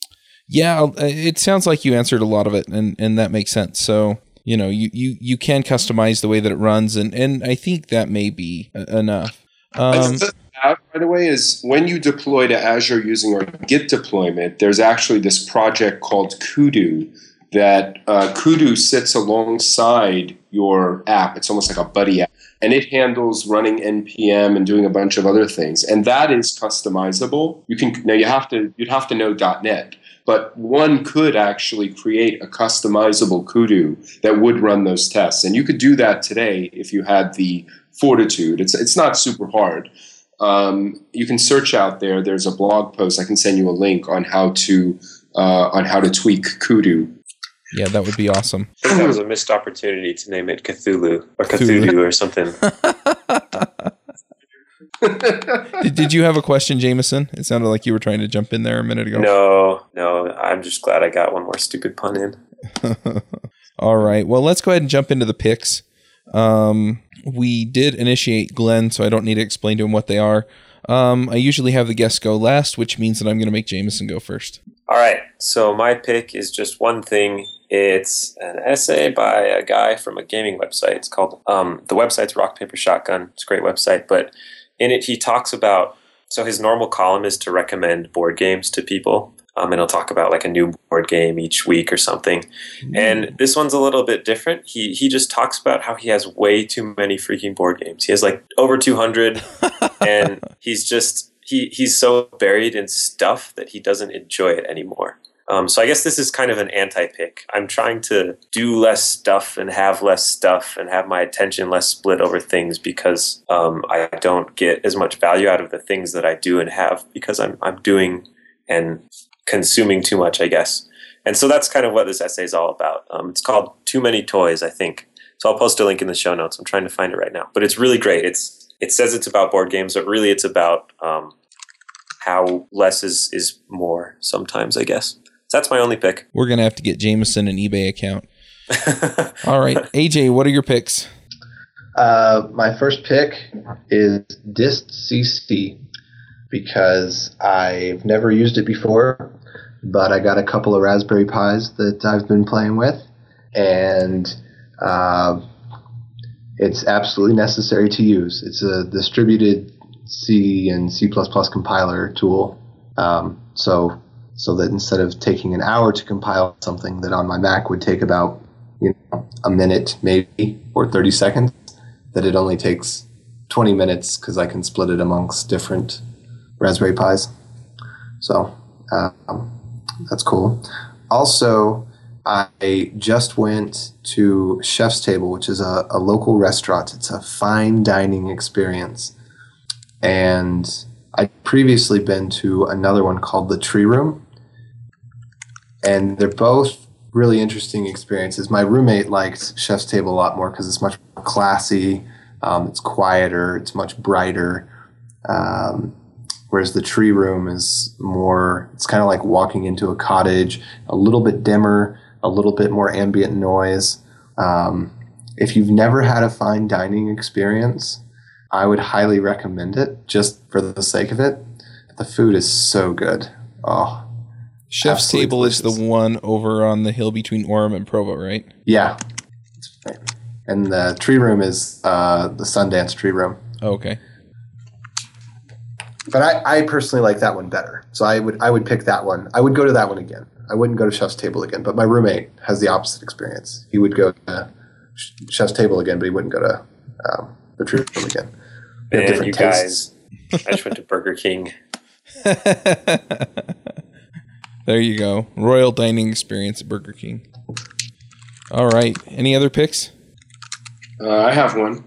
yeah, uh, it sounds like you answered a lot of it, and and that makes sense. So you know, you you you can customize the way that it runs, and and I think that may be enough. Um, by the way, is when you deploy to Azure using our Git deployment, there's actually this project called Kudu that uh, Kudu sits alongside your app. It's almost like a buddy app and it handles running npm and doing a bunch of other things and that is customizable you can now you have to you'd have to know net but one could actually create a customizable kudu that would run those tests. And you could do that today if you had the fortitude. It's it's not super hard. Um, you can search out there. There's a blog post. I can send you a link on how to uh, on how to tweak kudu. Yeah, that would be awesome. I think that was a missed opportunity to name it Cthulhu or Cthulhu, Cthulhu or something. (laughs) did, did, you have a question, Jamison? It sounded like you were trying to jump in there a minute ago. No, no. I'm just glad I got one more stupid pun in. (laughs) All right. Well, let's go ahead and jump into the picks. Um, we did initiate Glenn, so I don't need to explain to him what they are. Um, I usually have the guests go last, which means that I'm going to make Jamison go first. All right. So my pick is just one thing it's an essay by a guy from a gaming website. It's called um, the website's Rock Paper Shotgun. It's a great website, but in it he talks about. So his normal column is to recommend board games to people, um, and he'll talk about like a new board game each week or something. Mm. And this one's a little bit different. He he just talks about how he has way too many freaking board games. He has like over two hundred, (laughs) and he's just he he's so buried in stuff that he doesn't enjoy it anymore. Um, so I guess this is kind of an anti-pick. I'm trying to do less stuff and have less stuff and have my attention less split over things because um, I don't get as much value out of the things that I do and have because I'm I'm doing and consuming too much, I guess. And so that's kind of what this essay is all about. Um, it's called "Too Many Toys," I think. So I'll post a link in the show notes. I'm trying to find it right now, but it's really great. It's it says it's about board games, but really it's about um, how less is is more sometimes. I guess so that's my only pick. We're gonna have to get Jamison an eBay account. (laughs) All right, AJ, what are your picks? Uh, my first pick is distcc because I've never used it before, but I got a couple of Raspberry Pis that I've been playing with, and uh, it's absolutely necessary to use. It's a distributed C and C++ compiler tool, um, so so that instead of taking an hour to compile something that on my Mac would take about you know, a minute maybe or 30 seconds, that it only takes 20 minutes because I can split it amongst different Raspberry Pis. So um, that's cool. Also, I just went to Chef's Table, which is a, a local restaurant. It's a fine dining experience. And I'd previously been to another one called the Tree Room. And they're both really interesting experiences. My roommate likes Chef's Table a lot more because it's much more classy, um, it's quieter, it's much brighter. Um, whereas the Tree Room is more, it's kind of like walking into a cottage, a little bit dimmer, a little bit more ambient noise. Um, if you've never had a fine dining experience, I would highly recommend it just for the sake of it. The food is so good. Oh, Chef's Absolutely Table is the one over on the hill between Orem and Provo, right? yeah. And the tree room is uh, the Sundance Tree Room. Oh, okay. But I, I personally like that one better. So I would I would pick that one. I would go to that one again. I wouldn't go to Chef's Table again. But my roommate has the opposite experience. He would go to Chef's Table again, but he wouldn't go to um, the Tree Room again. Man, different you tastes. guys, I just went to Burger King. (laughs) there you go. Royal dining experience at Burger King. All right. Any other picks? Uh, I have one.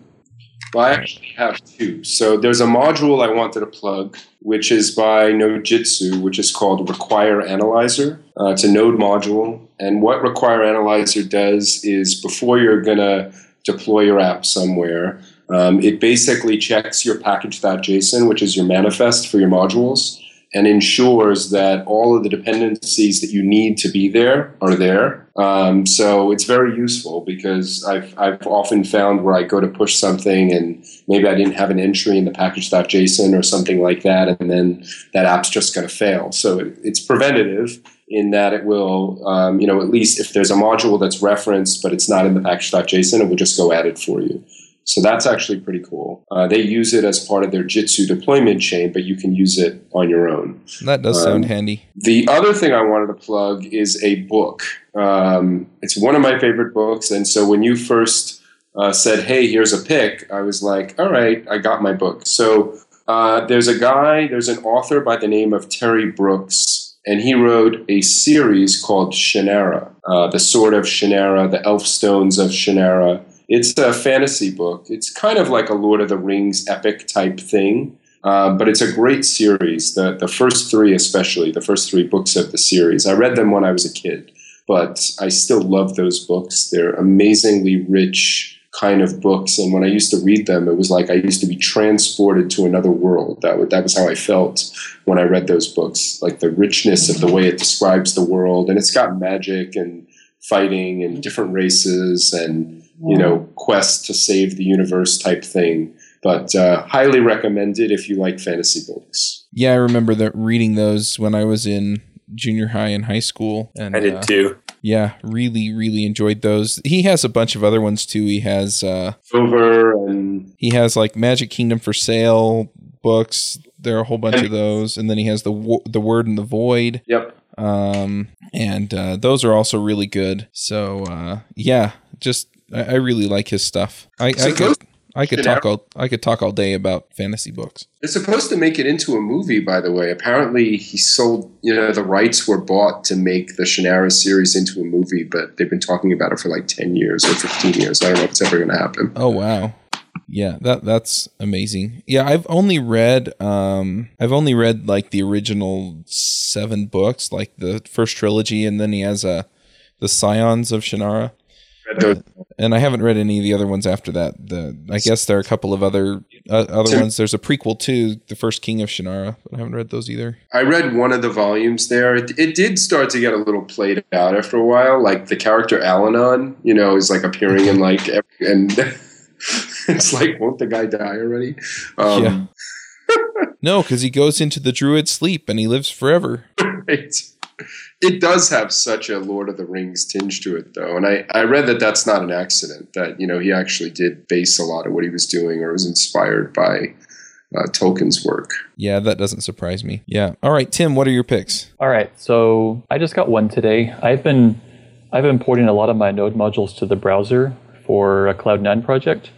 Well, I actually have two. So there's a module I wanted to plug, which is by Nodejitsu, which is called Require Analyzer. Uh, it's a Node module, and what Require Analyzer does is before you're gonna deploy your app somewhere, um, it basically checks your package.json, which is your manifest for your modules, and ensures that all of the dependencies that you need to be there are there. Um, so it's very useful because I've, I've often found where I go to push something and maybe I didn't have an entry in the package.json or something like that, and then that app's just going to fail. So it, it's preventative in that it will, um, you know, at least if there's a module that's referenced but it's not in the package.json, it will just go add it for you. So that's actually pretty cool. Uh, they use it as part of their Jitsu deployment chain, but you can use it on your own. That does sound Um, handy. The other thing I wanted to plug is a book. Um, it's one of my favorite books, and so when you first uh, said, "Hey, here's a pick," I was like, "All right, I got my book." So uh, there's a guy, there's an author by the name of Terry Brooks, and he wrote a series called Shannara, uh, the Sword of Shannara, the Elfstones of Shannara. It's a fantasy book. It's kind of like a Lord of the Rings epic type thing. Um, but it's a great series. The the first three, especially the first three books of the series. I read them when I was a kid, but I still love those books. They're amazingly rich kind of books, and when I used to read them, it was like I used to be transported to another world. That was, that was how I felt when I read those books. Like the richness of the way it describes the world, and it's got magic and fighting and different races and you know quest to save the universe type thing but uh, highly recommended if you like fantasy books. Yeah, I remember that reading those when I was in junior high and high school. And I did uh, too. Yeah, really, really enjoyed those. He has a bunch of other ones too. He has uh Over and he has like Magic Kingdom for Sale books. There are a whole bunch of those, and then he has the Wo- the Word and the Void. yep, Um, and uh, those are also really good. So uh, yeah, just I, I really like his stuff. I, I could I could talk all I could talk all day about fantasy books. it's supposed to make it into a movie. By the way, apparently he sold. You know, the rights were bought to make the Shannara series into a movie, but they've been talking about it for like ten years or fifteen years. I don't know if it's ever going to happen. Oh wow. Yeah, that that's amazing. Yeah, I've only read um I've only read like the original 7 books, like the first trilogy and then he has a the Scions of Shannara. And I haven't read any of the other ones after that. The I guess there are a couple of other uh, other ones. There's a prequel to the first King of Shannara, but I haven't read those either. I read one of the volumes there. It, it did start to get a little played out after a while. Like the character Allanon, you know, is like appearing in like (laughs) every, and (laughs) it's like, won't the guy die already? Um, yeah. (laughs) no, because he goes into the druid sleep and he lives forever. Right. It does have such a Lord of the Rings tinge to it, though, and I, I read that that's not an accident. That you know he actually did base a lot of what he was doing, or was inspired by uh, Tolkien's work. Yeah, that doesn't surprise me. Yeah. All right, Tim, what are your picks? All right, so I just got one today. I've been I've been porting a lot of my Node modules to the browser for a Cloud9 project,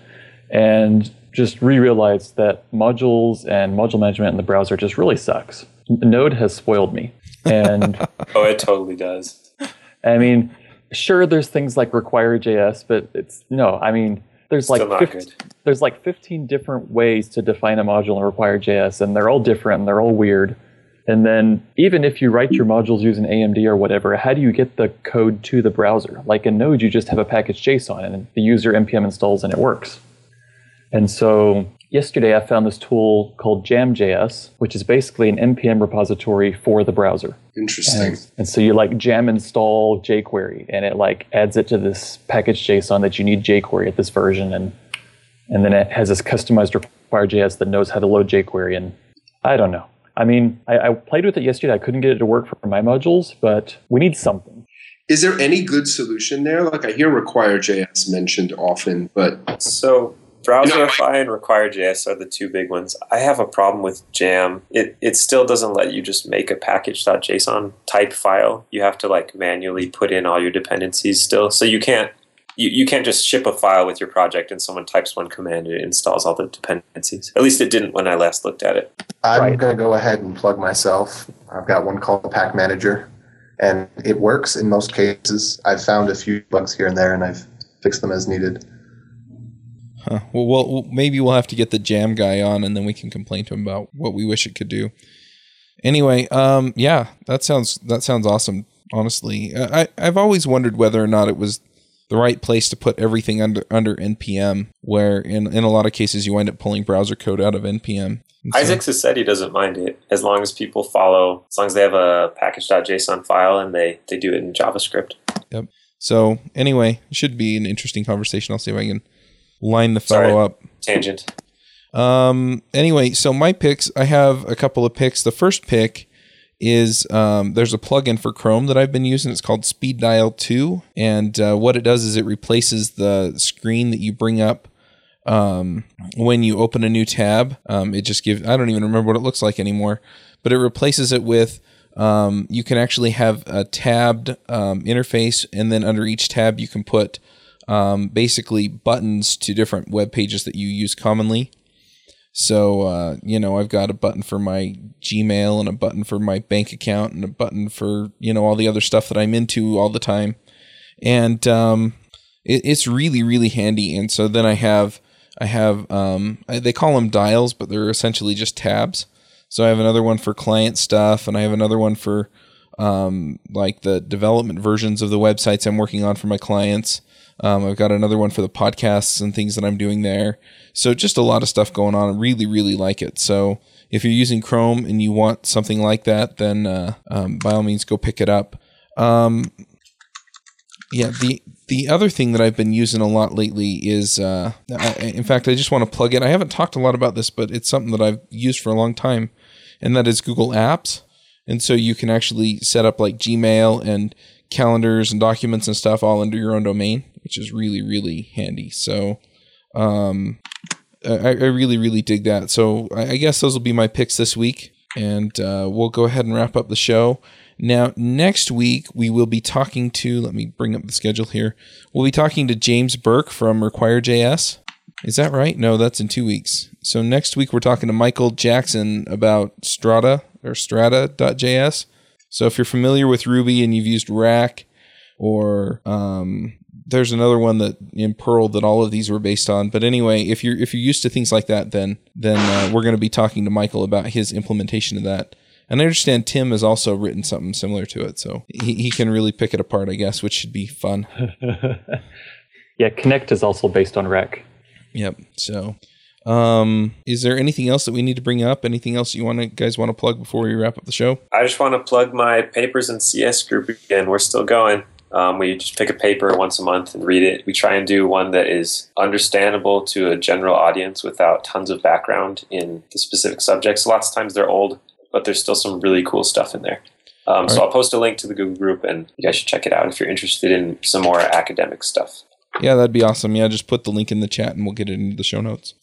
and just re-realized that modules and module management in the browser just really sucks. Node has spoiled me, and (laughs) oh, it totally does. I mean, sure, there's things like require.js, but it's no. I mean, there's like 15, there's like 15 different ways to define a module in require.js, and they're all different and they're all weird. And then even if you write your modules using AMD or whatever, how do you get the code to the browser? Like in Node, you just have a package JSON and the user npm installs and it works. And so yesterday I found this tool called Jam.js, which is basically an npm repository for the browser. Interesting. And, and, so you like jam install jQuery and it like adds it to this package JSON that you need jQuery at this version and and then it has this customized require.js that knows how to load jQuery and I don't know. I mean, I, I played with it yesterday. I couldn't get it to work for my modules, but we need something. Is there any good solution there? Like I hear require.js mentioned often, but so Browserify and Require.js are the two big ones. I have a problem with Jam. It it still doesn't let you just make a package.json type file. You have to like manually put in all your dependencies still. So you can't you, you can't just ship a file with your project and someone types one command and it installs all the dependencies. At least it didn't when I last looked at it. I'm right. going to go ahead and plug myself. I've got one called pakmanager, and it works in most cases. I've found a few bugs here and there, and I've fixed them as needed. Huh. Well, well, maybe we'll have to get the jam guy on, and then we can complain to him about what we wish it could do. Anyway, um, yeah, that sounds that sounds awesome. Honestly, I I've always wondered whether or not it was the right place to put everything under under npm, where in in a lot of cases you wind up pulling browser code out of npm. So, Isaacs has said he doesn't mind it as long as people follow, as long as they have a package.json file and they they do it in JavaScript. Yep. So anyway, it should be an interesting conversation. I'll see if I can line the fellow Sorry, up. Tangent. Um. Anyway, so my picks. I have a couple of picks. The first pick is um, there's a plugin for Chrome that I've been using. It's called Speed Dial 2, and uh, what it does is it replaces the screen that you bring up um, when you open a new tab. Um, it just gives I don't even remember what it looks like anymore, but it replaces it with um, you can actually have a tabbed um, interface, and then under each tab you can put um, basically buttons to different web pages that you use commonly. So, uh, you know, I've got a button for my Gmail and a button for my bank account and a button for, you know, all the other stuff that I'm into all the time. And um, it, it's really, really handy. And so then I have, I have, um, they call them dials, but they're essentially just tabs. So I have another one for client stuff and I have another one for um, like the development versions of the websites I'm working on for my clients. Um, I've got another one for the podcasts and things that I'm doing there. So just a lot of stuff going on. I really, really like it. So if you're using Chrome and you want something like that, then uh, um, by all means go pick it up. Um, yeah, the the other thing that I've been using a lot lately is, uh, I, in fact, I just want to plug in. I haven't talked a lot about this, but it's something that I've used for a long time, and that is Google Apps. And so you can actually set up like Gmail and calendars and documents and stuff all under your own domain, which is really, really handy. So, um, I, I really, really dig that. So I, I guess those will be my picks this week, and uh, we'll go ahead and wrap up the show. Now, next week, we will be talking to, let me bring up the schedule here. We'll be talking to James Burke from Require.js. Is that right? No, that's in two weeks. So next week, we're talking to Michael Jackson about Strata or Strata.js. So if you're familiar with Ruby and you've used Rack or um, there's another one that in Perl that all of these were based on. But anyway, if you're if you're used to things like that, then then uh, we're going to be talking to Michael about his implementation of that. And I understand Tim has also written something similar to it, so he, he can really pick it apart, I guess, which should be fun. (laughs) yeah, Connect is also based on Rack. Yep. So, um, is there anything else that we need to bring up? Anything else you want to guys want to plug before we wrap up the show? I just want to plug my papers in CS group again. We're still going. Um, we just pick a paper once a month and read it. We try and do one that is understandable to a general audience without tons of background in the specific subjects. Lots of times they're old, but there's still some really cool stuff in there. Um, so right. I'll post a link to the Google group, and you guys should check it out if you're interested in some more academic stuff. Yeah, that'd be awesome. Yeah, just put the link in the chat and we'll get it into the show notes.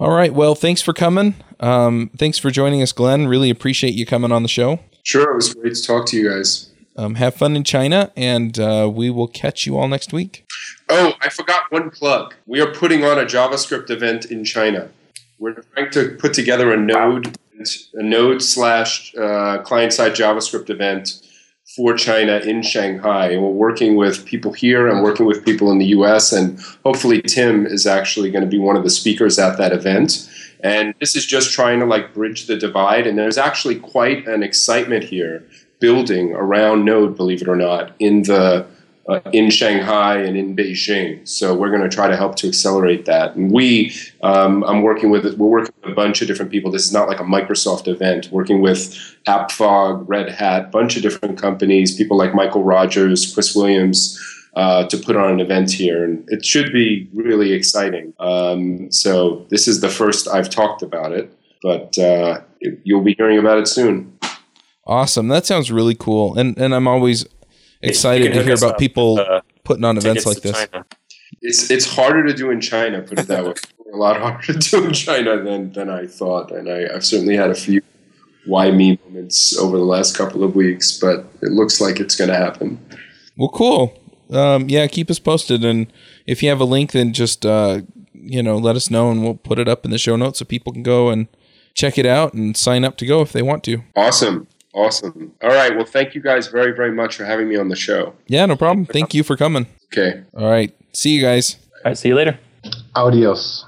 All right. Well, thanks for coming. Um, thanks for joining us, Glenn. Really appreciate you coming on the show. Sure, it was great to talk to you guys. Um, have fun in China, and uh, we will catch you all next week. Oh, I forgot one plug. We are putting on a JavaScript event in China. We're trying to put together a node, a node slash uh, client side JavaScript event for China in Shanghai. And we're working with people here and working with people in the US. And hopefully, Tim is actually going to be one of the speakers at that event. And this is just trying to like bridge the divide. And there's actually quite an excitement here building around Node, believe it or not, in the uh, in Shanghai and in Beijing. So we're going to try to help to accelerate that. And we, um, I'm working with, we're working with a bunch of different people. This is not like a Microsoft event. Working with AppFog, Red Hat, bunch of different companies, people like Mikeal Rogers, Chris Williams. Uh, to put on an event here, and it should be really exciting. Um, so this is the first I've talked about it, but uh, you'll be hearing about it soon. Awesome. That sounds really cool. And and I'm always excited to hear about up people uh, putting on events like this. China. It's it's harder to do in China, put it that way. a lot harder to do in China than than I thought, and I, I've certainly had a few why me moments over the last couple of weeks, but it looks like it's going to happen. Well, cool. Um, yeah, keep us posted, and if you have a link, then just uh, you know let us know, and we'll put it up in the show notes so people can go and check it out and sign up to go if they want to. Awesome, awesome. All right, well, thank you guys very very much for having me on the show. Yeah, no problem. Thank you for coming. Okay. All right. See you guys. All right, see you later. Adios.